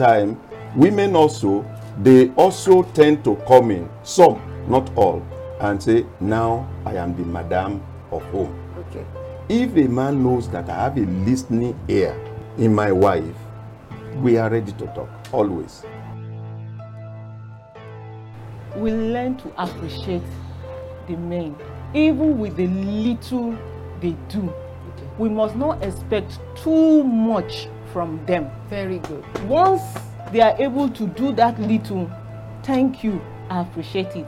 most of the time, women also they also tend to come in, some, not all, and say, Now I am the madam of home. Okay. If a man knows that I have a listening ear in my wife, we are ready to talk, always. we learn to appreciate the men even with the little they do we must not expect too much from them Very good. once they are able to do that little thank you i appreciate it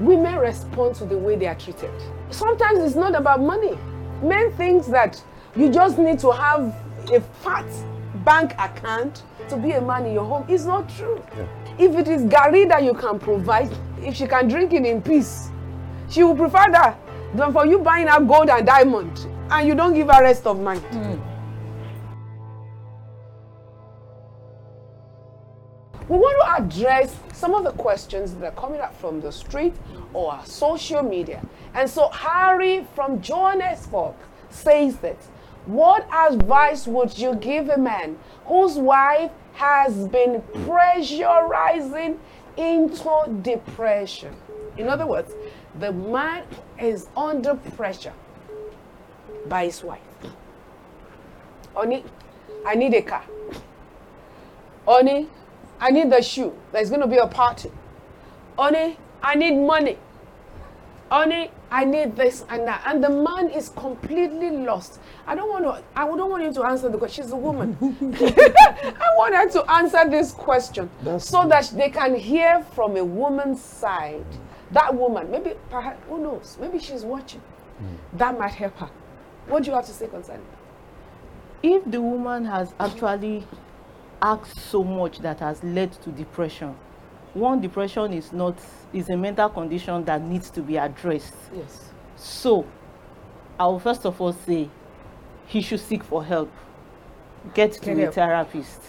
women respond to the way they are treated. Sometimes it's not about money. Men think that you just need to have a fat bank account to be a man in your home. It's not true. If it is garri that you can provide, if she can drink it in peace, she will prefer that than for you buying her gold and diamond and you don't give her rest of mind. Hmm. We want to address some of the questions that are coming up from the street or social media. And so Harry from Johannesburg says that what advice would you give a man whose wife has been pressurizing into depression? In other words, the man is under pressure by his wife. Honey, I need a car. Honey, I need the shoe. There's going to be a party. Honey, I need money. Honey, I need this and that. And the man is completely lost. I don't want to, I don't want him to answer the question. She's a woman. I want her to answer this question That's so that they can hear from a woman's side. That woman, maybe, perhaps, who knows? Maybe she's watching. Hmm. That might help her. What do you have to say concerning that? if the woman has actually asked so much that has led to depression one depression is not is a mental condition that needs to be addressed Yes. so i will first of all say he should seek for help get to Get a help. therapist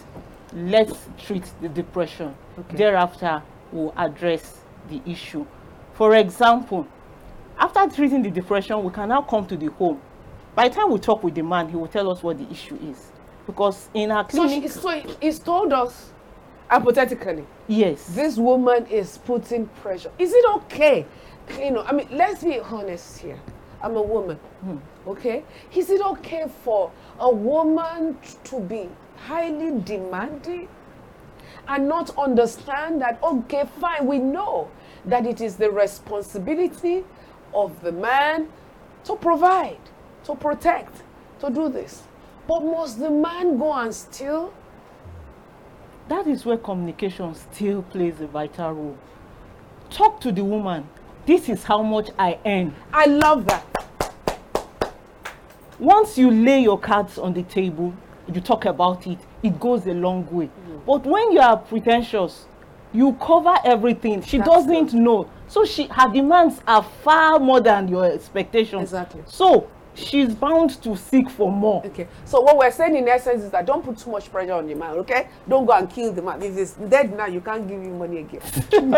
let's treat the depression Okay. thereafter we'll address the issue for example after treating the depression we can now come to the home by the time we talk with the man he will tell us what the issue is because in our So, clinic she, so he's told us, hypothetically, yes this woman is putting pressure. Is it okay? You know, I mean, let's be honest here. I'm a woman, hmm. okay? Is it okay for a woman to be highly demanding and not understand that, okay, fine, we know that it is the responsibility of the man to provide, to protect, to do this. But must the man go and steal? that is where communication still plays a vital role. Talk to the woman. This is how much i earn. I love that. once you lay your cards on the table you talk about it it goes a long way. Mm. But when you are pretentious you cover everything. She That's doesn't know. So she her demands are far more than your expectations. Exactly. so she's bound to seek for more Okay. So what we're saying in essence is that don't put too much pressure on the man, okay? Don't go and kill the man. If he's dead now, you can't give him money again.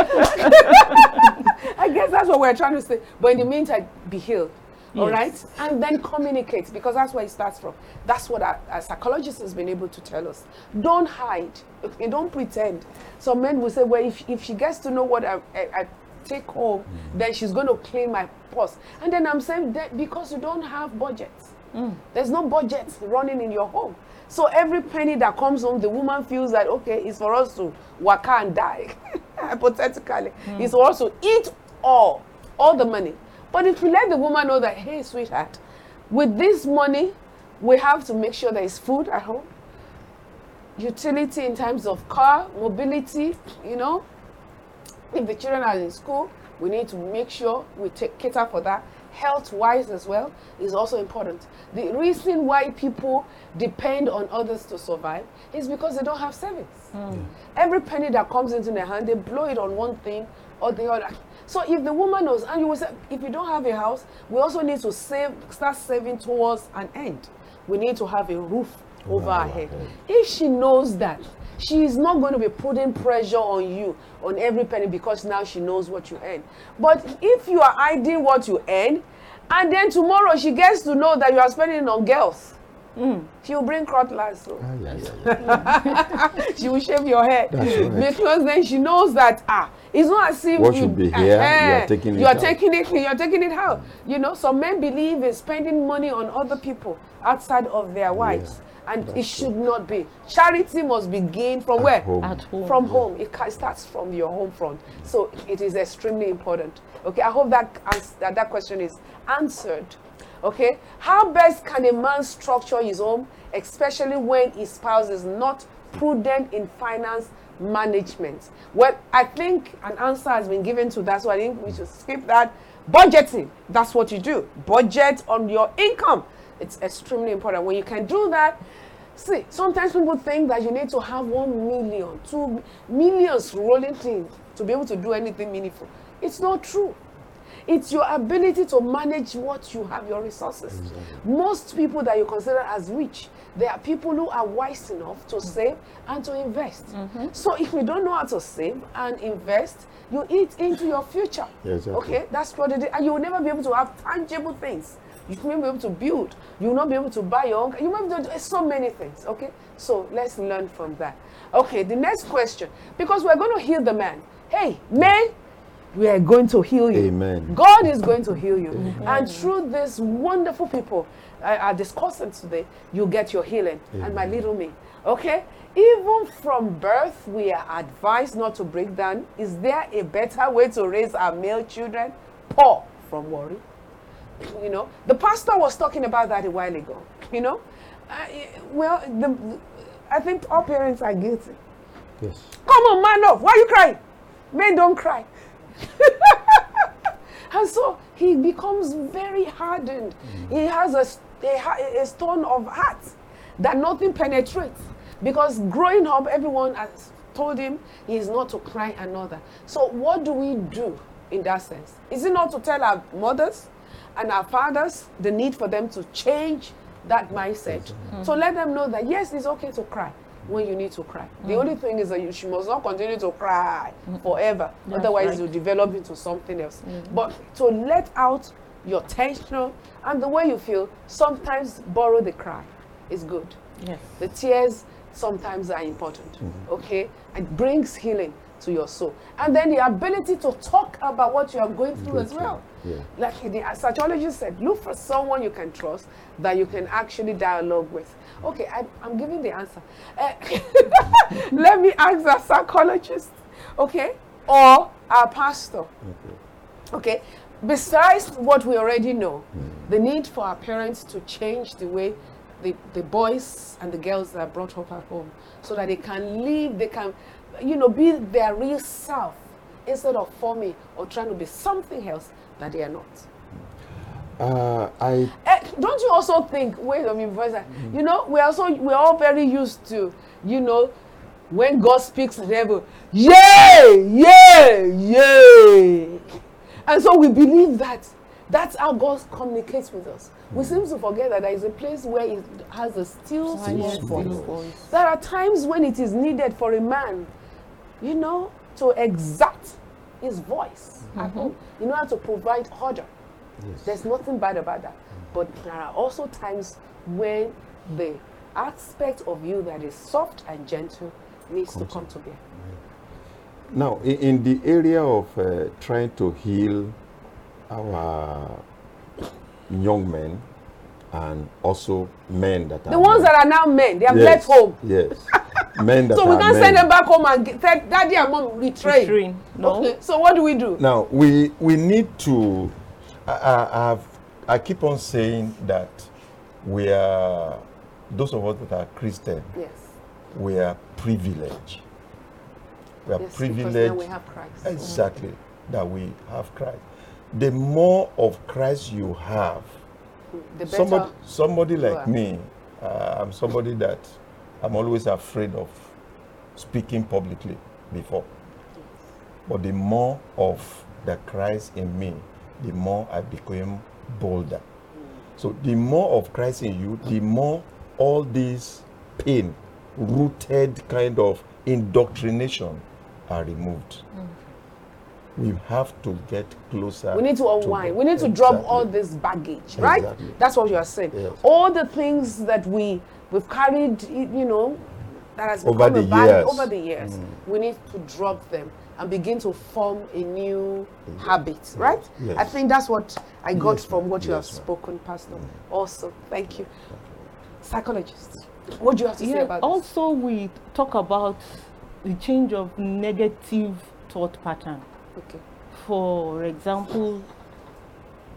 I guess that's what we're trying to say. But in the meantime, be healed. All right? And then communicate because that's where it starts from. That's what our, our psychologist has been able to tell us. Don't hide. Okay? Don't pretend. Some men will say, well, if, if she gets to know what I, I, I take home, then she's going to clean my purse. And then I'm saying that because you don't have budgets. Mm. There's no budget running in your home. So every penny that comes home, the woman feels that okay, it's for us to work and die. Hypothetically, mm. it's for us to eat all, all the money. But if we let the woman know that, hey, sweetheart, with this money, we have to make sure there is food at home, utility in terms of car, mobility, you know, if the children are in school, we need to make sure we take cater for that. Health wise as well is also important. The reason why people depend on others to survive is because they don't have savings. Hmm. Every penny that comes into their hand, they blow it on one thing or the other. So if the woman knows, and you will say, if you don't have a house, we also need to save, start saving towards an end. We need to have a roof over our head. If she knows that, she is not going to be putting pressure on you on every penny because now she knows what you earn. But if you are hiding what you earn, and then tomorrow she gets to know that you are spending on girls, Mm. She will bring cutlass. So. Ah, yeah, yeah, yeah. she will shave your head That's right. because then she knows that ah it's not as if What you, should be here, you are Eh, taking it you are out. taking it you are taking it out you know some men believe in spending money on other people outside of their wives and it that's should not be charity must begin from where home. At home. from home it starts from your home front so it is extremely important okay i hope that ans- that, that question is answered okay? How best can a man structure his home especially when his spouse is not prudent in finance management? Well i think an answer has been given to that so i think we should skip that. Budgeting that's what you do. Budget on your income. It's extremely important. When you can do that See, sometimes people think that you need to have one million, two millions rolling in to be able to do anything meaningful. It's not true. It's your ability to manage what you have, your resources. Most people that you consider as rich, they are people who are wise enough to mm-hmm. save and to invest. Mm-hmm. So if you don't know how to save and invest, you eat into your future. Yes, exactly. Okay, that's what it is. And you will never be able to have tangible things. You not be able to build. You will not be able to buy your own. You not be able to do so many things. Okay, so let's learn from that. Okay, the next question because we're going to heal the man. Hey, men, we are going to heal you. Amen. God is going to heal you. And through these wonderful people I are discussing today, you get your healing. And my little me. Okay? Even from birth, we are advised not to break down. Is there a better way to raise our male children? Poor from worry. You know, the pastor was talking about that a while ago. You know, uh, well, the, I think all parents are guilty. Yes. Come on, man up. Why are you crying? Men don't cry. and so he becomes very hardened. Mm. He has a, a, a stone of heart that nothing penetrates. Because growing up, everyone has told him he is not to cry another. So, what do we do in that sense? Is it not to tell our mothers and our fathers the need for them to change that mindset? So, let them know that yes, it's okay to cry when you need to cry. The mm. only thing is that you she must not continue to cry mm. forever. That's Otherwise, right. you develop into something else. Mm. But to let out your tension and the way you feel, sometimes borrow the cry is good. Yes. The tears sometimes are important. Mm-hmm. Okay? It brings healing to your soul. And then the ability to talk about what you are going through as well. Yeah. Like the psychologist said, look for someone you can trust that you can actually dialogue with. Okay, I, I'm giving the answer. Eh, let me ask a psychologist, okay, or our pastor. Okay, besides what we already know, the need for our parents to change the way the, the boys and the girls that are brought up at home so that they can live, they can, you know, be their real self instead of forming or trying to be something else that they are not. Uh, I Eh, don't you also think, wait a minute, Professor, you know, we're also, we're all very used to, you know, when God speaks in heaven, yay, yay, yay. And so we believe that. That's how God communicates with us. We seem to forget that there is a place where it has a still small small voice. There are times when it is needed for a man, you know, to exact his voice at home in order to provide order. yes. There's nothing bad about that. But there are also times when the aspect of you that is soft and gentle needs to come to bear. Now, in, in the area of uh, trying to heal our young men and also men that are The ones men. that are now men, they have yes, left home. Yes. men that So we can't men. send them back home and get, tell daddy and mom retrain. Retrain. No. Okay, so what do we do? Now we we need to. I, I, I've, I keep on saying that we are those of us that are Christian. Yes. We are privileged. We are yes because privileged. we have Christ. exactly that we have Christ. The more of Christ you have, The better. somebody somebody like me, uh, I'm somebody that I'm always afraid of speaking publicly before. But the more of the Christ in me, the more I became bolder. So the more of Christ in you, the more all these pain rooted kind of indoctrination are removed. Mm-hmm. we have to get closer. We need to unwind. We need to drop all this baggage, right? Exactly. That's what you are saying. Yes. All the things that we we've carried, you know, that has Over become the a bag years. Mm. over the years. We need to drop them and begin to form a new habit, right? Yes. I think that's what I got Yes, from ma'am. what you Yes, have ma'am. spoken, Pastor. Awesome. Thank you. Psychologists, what do you have to say Yeah, about this? also we talk about the change of negative thought pattern. Okay. For example,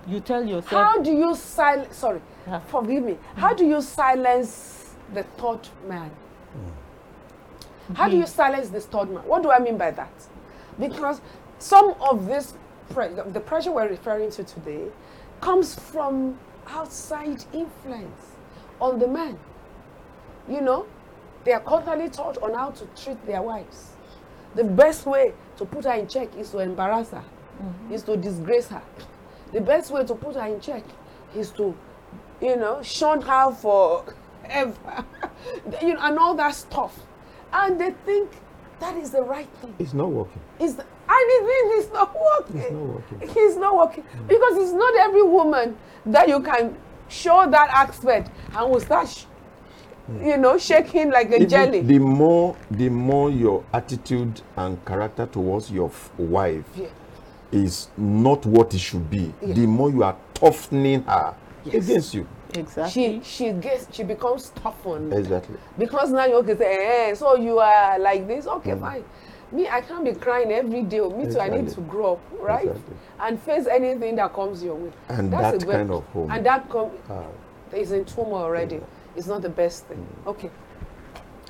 you tell yourself, How do you silence? Sorry, Yeah. forgive me. How do you silence the thought man? Hmm. How do hmm. you silence this thought man? What do I mean by that? Because some of this, pre- the pressure we're referring to today, comes from outside influence on the man. You know, they are constantly taught on how to treat their wives. The best way to put her in check is to embarrass her, hmm. is to disgrace her. The best way to put her in check is to, you know, shun her forever, you know, and all that stuff. And they think that is the right thing. It's not working. Is the, and is not working. It's not working. It's not working because it's not every woman that you can show that aspect and will start, sh- hmm. you know, shaking like a Even jelly. The more, the more your attitude and character towards your f- wife Yeah. is not what it should be, Yeah. the more you are toughening her Yes. against you. Exactly. she she gets she becomes toughened Exactly. because now you can say, eh, so you are like this. Okay, Mm. fine. Me, I can't be crying every day. Me too. I need to grow up, right? Exactly. And face anything that comes your way. And That's that a very- kind of home. And that com- Ah, is in turmoil already. It's not the best thing. Mm. Okay.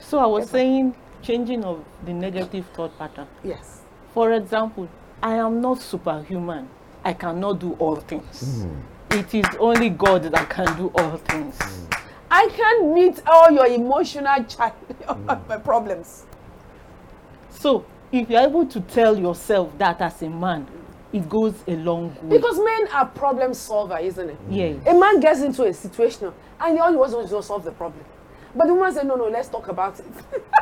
So I was saying changing of the negative thought pattern. Yes. For example, I am not superhuman. I cannot do all things. It is only God that can do all things. I can't meet all your emotional cha- Mm. problems. So if you're able to tell yourself that as a man, it goes a long way. Because men are problem solver, isn't it? yes. A man gets into a situation and all he wants to is solve the problem. But the woman said, no, no, let's talk about it.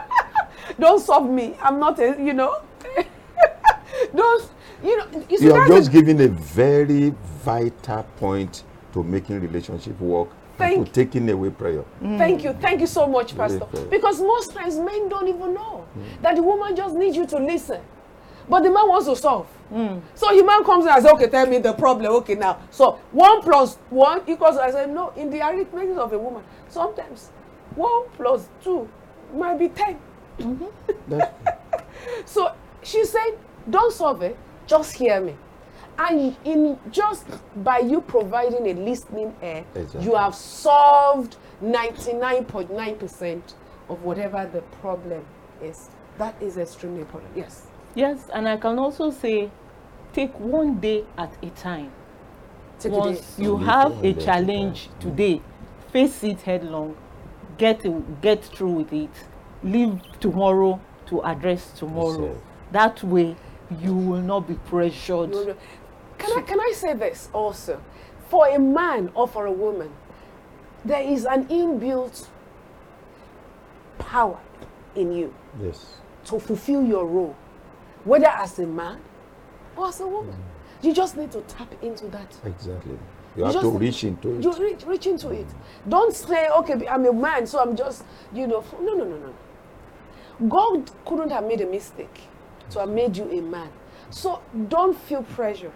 Don't solve me. I'm not a, you know. Don't, you know, you see, you are just a- giving a very vital point to making relationship work and Thank- to taking away prayer. Mm. Thank you. Thank you so much, Pastor. Because most times men don't even know mm. that the woman just needs you to listen. But the man wants to solve. Mm. So the man comes and says, okay, tell me the problem. Okay, now. So one plus one equals, I said, no, in the arithmetic of a woman, sometimes one plus two might be 10. That's, mm-hmm. So she said, don't solve it, just hear me. And in just by you providing a listening ear, Exactly. you have solved 99.9% of whatever the problem is. That is extremely important. Yes. Yes, and I can also say take one day at a time. Take it in. Once you have a day at a challenge today, face it headlong, get get through with it, leave tomorrow to address tomorrow. That way, you will not be pressured. No, no. Can I, can I say this also? For a man or for a woman, there is an inbuilt power in you yes. to fulfill your role, whether as a man or as a woman. Mm. You just need to tap into that. Exactly. You You have to just- reach into it. You reach, reach into it. Mm. Don't say, okay, I'm a man, so I'm just, you know. No, no, no, no. God couldn't have made a mistake to have made you a man. So don't feel pressure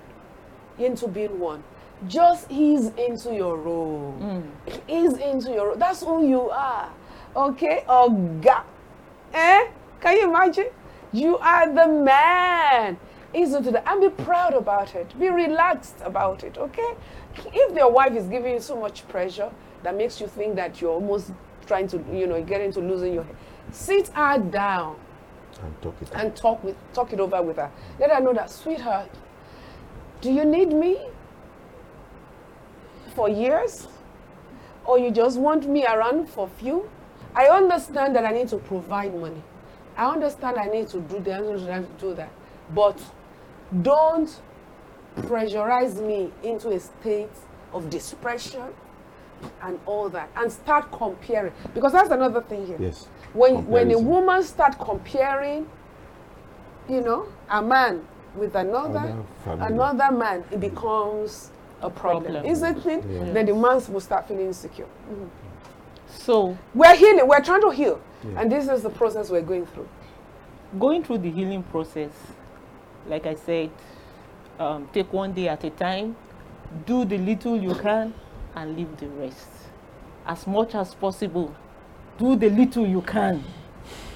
into being one. Just ease into your role. Ease into your role. That's who you are. Okay? Oga. Eh? Can you imagine? You are the man. Ease into that and be proud about it. Be relaxed about it. Okay? If your wife is giving you so much pressure that makes you think that you're almost trying to, you know, get into losing your head, sit her down and talk it. and talk with talk it over with her. Let her know that, sweetheart, do you need me for years? Or you just want me around for a few? I understand that I need to provide money. I understand I need to do that, I understand to do that. But don't pressurize me into a state of depression and all that and start comparing because that's another thing here Yes. when when a woman start comparing you know a man with another another man, it becomes a problem, Problem. isn't it? Yeah. Then the man will start feeling insecure. So We're healing. We're trying to heal, Yeah. and this is the process we're going through. going through the healing process, like I said, um, take one day at a time, do the little you can, and leave the rest. As much as possible, do the little you can,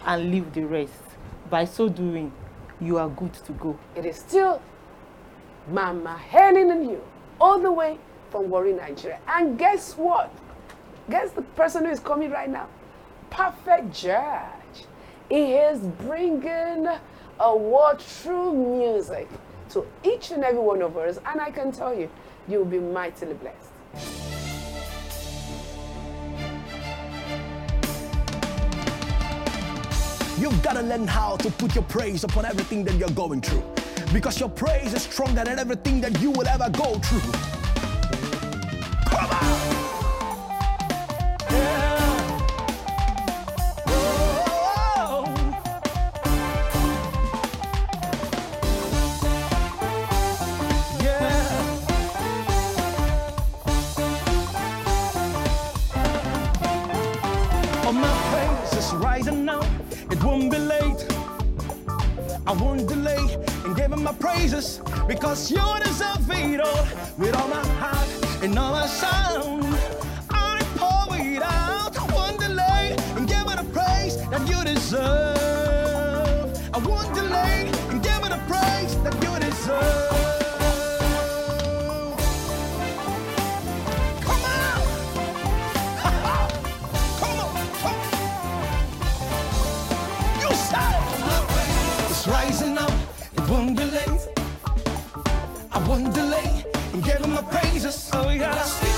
and leave the rest. By so doing, you are good to go. It is still Mama Helen and you, all the way from Warri, Nigeria. And guess what? Guess the person who is coming right now? Perfect Judge. He is bringing a word through music to each and every one of us. And I can tell you, you'll be mightily blessed. You've got to learn how to put your praise upon everything that you're going through. Because your praise is stronger than everything that you will ever go through. Come on! Praises because you deserve it all. With all my heart and all my sound, I pour it out. I won't delay in giving the praise that you deserve. I giving the praise that you deserve. Come on! Come on! Come You! It's rising up, it won't be late. Won't delay in giving my praises. Oh yeah.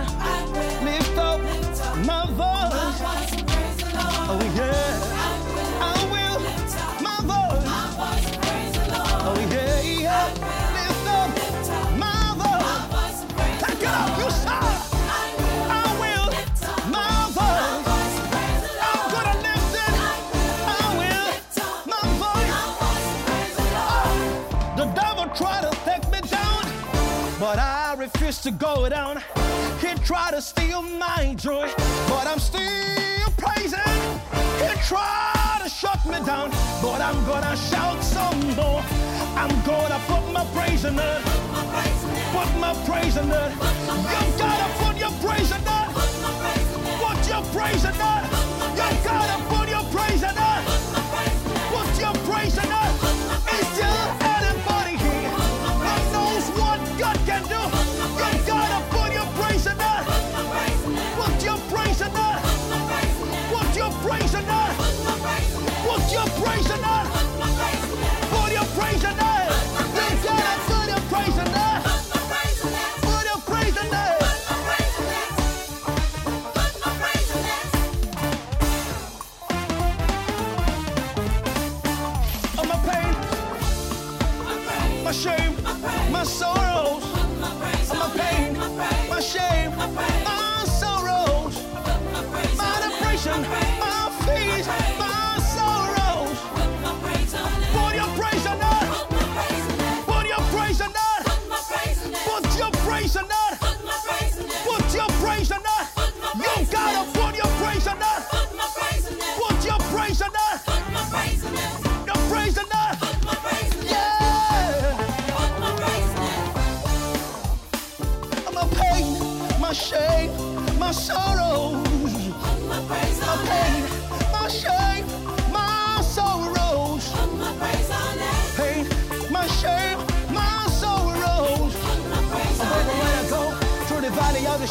To go down. He tried to steal my joy, but I'm still praising. He tried to shut me down, but I'm gonna shout some more. I'm gonna put my praise in it. Put my praise in it. You gotta put your praise in it. Put your praise in it. You gotta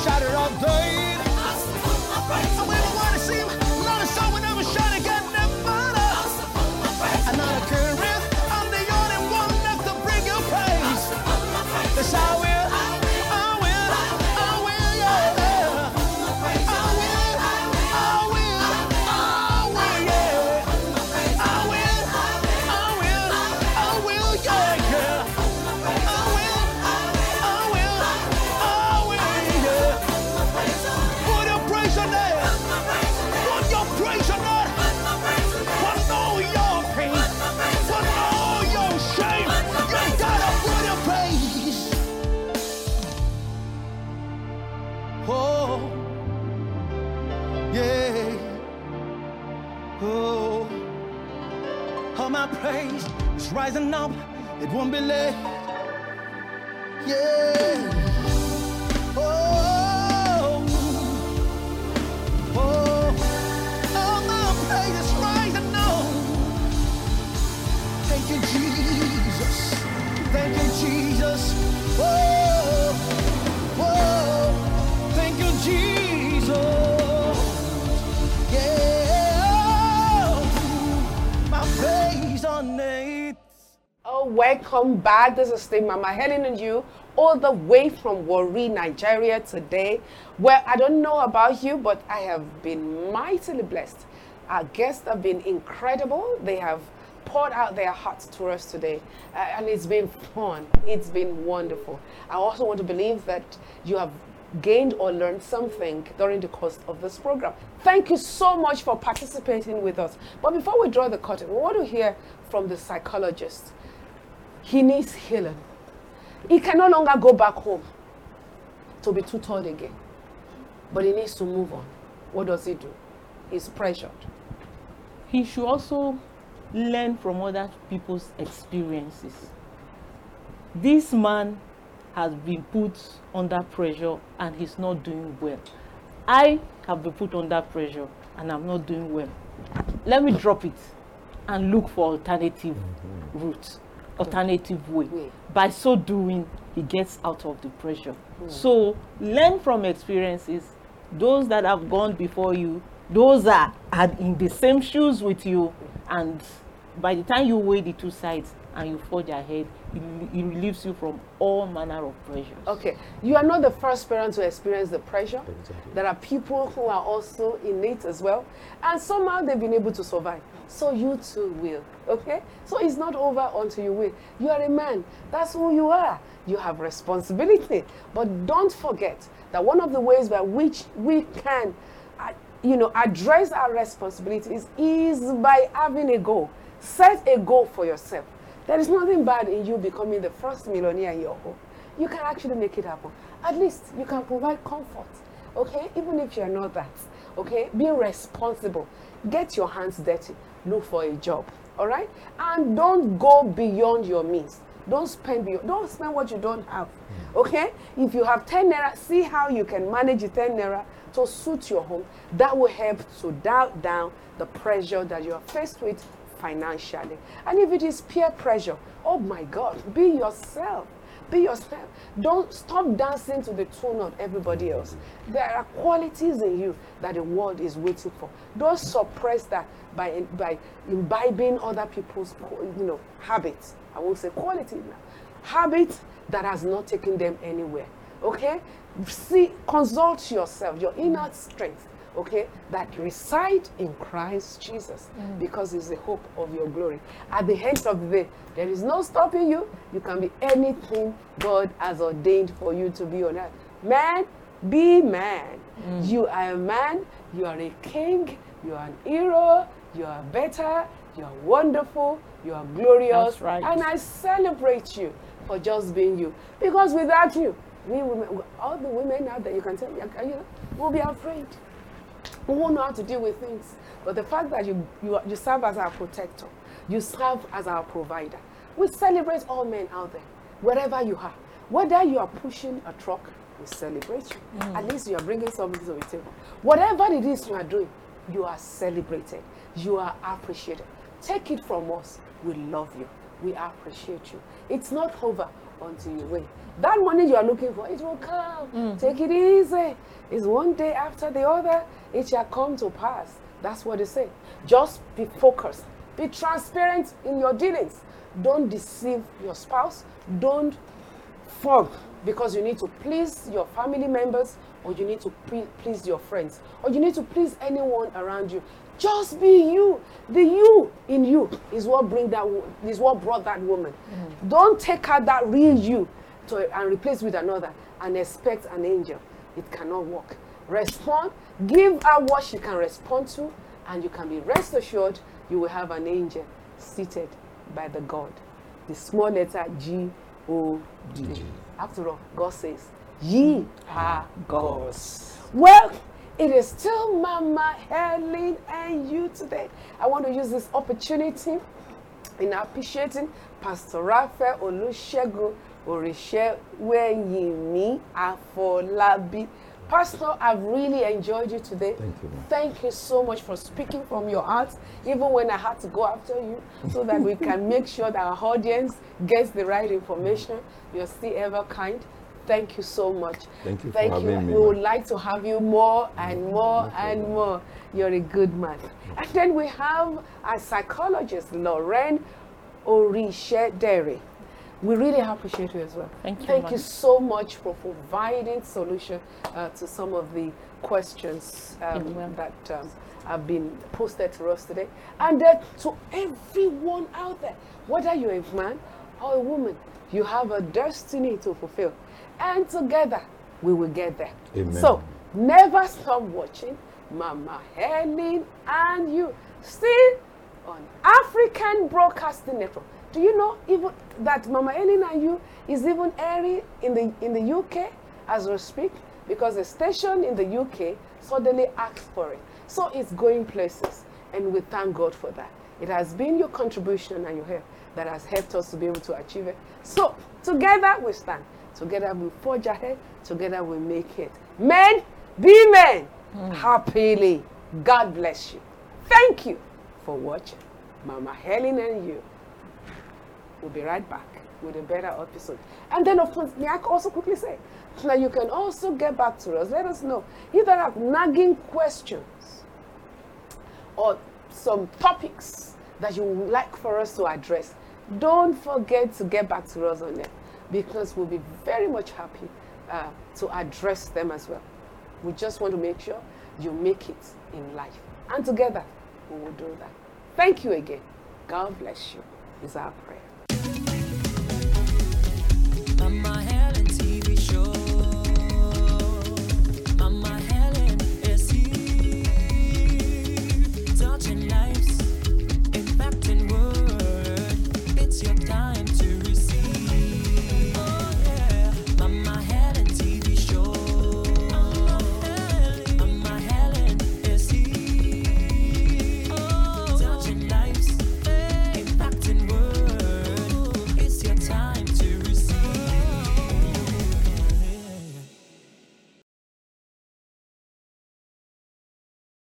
the valley is rising up. It won't be late. Oh, welcome back. This is Steve Mama Helen and you all the way from Warri, Nigeria today. Well, I don't know about you, but I have been mightily blessed. Our guests have been incredible. They have poured out their hearts to us today, uh, and it's been fun. It's been wonderful. I also want to believe that you have gained or learned something during the course of this program. Thank you so much for participating with us. But before we draw the curtain, we want to hear from the psychologist he needs healing. He can no longer go back home to be tutored again. But he needs to move on. What does he do? He's pressured. he should also learn from other people's experiences. This man has been put under pressure and he's not doing well. I have been put under pressure and I'm not doing well. Let me drop it and look for alternative mm-hmm. route, Mm. alternative way. Way. By so doing, he gets out of the pressure. Mm. So learn from experiences. Those that have gone before you, those are, are in the same shoes with you, and by the time you weigh the two sides and you forge ahead, it, it relieves you from all manner of pressures. Okay, you are not the first parent to experience the pressure. There are people who are also in it as well, and somehow they've been able to survive. So you too will. Okay, so it's not over until you will. You are a man. That's who you are. You have responsibility, but don't forget that one of the ways by which we can, uh, you know, address our responsibilities is by having a goal. Set a goal for yourself. There is nothing bad in you becoming the first millionaire in your home. You can actually make it happen. At least you can provide comfort. Okay? Even if you're not that. Okay? Be responsible. Get your hands dirty. Look for a job. All right? And don't go beyond your means. Don't spend beyond, don't spend what you don't have. Hmm. Okay? If you have 10 naira, see how you can manage the 10 naira to suit your home. That will help to dial down the pressure that you are faced with financially. And if it is peer pressure, oh my God, be yourself. Be yourself. Don't stop dancing to the tune of everybody else. There are qualities in you that the world is waiting for. Don't suppress that by, by imbibing other people's you know, habits. I won't say quality now. Habits that has not taken them anywhere. Okay? See, consult yourself, your inner strength okay, that reside in Christ Jesus mm. because it's the hope of your glory. At the end of the day, there is no stopping you. You can be anything God has ordained for you to be on earth. Man, be man. Mm. You are a man, you are a king, you are an hero, you are better, you are wonderful, you are glorious. That's right. And I celebrate you for just being you. Because without you, we women, all the women out there, you can tell me, you know, will be afraid. We won't know how to deal with things. But the fact that you, you, you serve as our protector, you serve as our provider. We celebrate all men out there, wherever you are. Whether you are pushing a truck, we celebrate you. Mm. At least you are bringing something to the table. Whatever it is you are doing, you are celebrated. You are appreciated. Take it from us. We love you. We appreciate you. It's not over until you win. That money you are looking for, it will come. Mm. Take it easy. It's one day after the other, it shall come to pass. That's what they say. Just be focused. Be transparent in your dealings. Don't deceive your spouse. Don't fall because you need to please your family members or you need to please your friends or you need to please anyone around you just be you. The you in you is what bring that wo- what brought that woman. Mm. Don't take out that real you to and replace with another and expect an angel. It cannot work. Respond. Give her what she can respond to and you can be rest assured you will have an angel seated by the god. The small letter G O D. After all, God says, Ye are gods. Well, it is still Mama Helen and you today. I want to use this opportunity in appreciating Pastor Raphael Olusegun Orisheweyimi Afolabi. Pastor, I've really enjoyed you today. Thank you. Thank you so much for speaking from your heart, even when I had to go after you, so that we can make sure that our audience gets the right information. You're still ever kind. Thank you so much. Thank you for Thank having you. me, We would like to have you more and more and more. You're a good man. And then we have a psychologist, Lauren Orishedere. We really appreciate you as well. Thank you, Thank ma'am. you so much for providing solution uh, to some of the questions um, You're that um, have been posted to us today. And then to everyone out there, whether you're a man or a woman, you have a destiny to fulfill. And together, we will get there. Amen. So, never stop watching Mama Helen and you. Still on African Broadcasting Network. Do you know even that Mama Helen and you is even airing in the in the UK as we speak? Because the station in the UK suddenly asked for it. So it's going places, and we thank God for that. It has been your contribution and your help that has helped us to be able to achieve it. So together we stand. Together we forge ahead. Together we make it. Men, be men hmm. happily. God bless you. Thank you for watching. Mama Helen and you. We'll be right back with a better episode. And then, of course, may I also quickly say, now you can also get back to us. Let us know if there are nagging questions or some topics that you would like for us to address. Don't forget to get back to us on them because we'll be very much happy uh, to address them as well. We just want to make sure you make it in life. And together, we will do that. Thank you again. God bless you, is our prayer.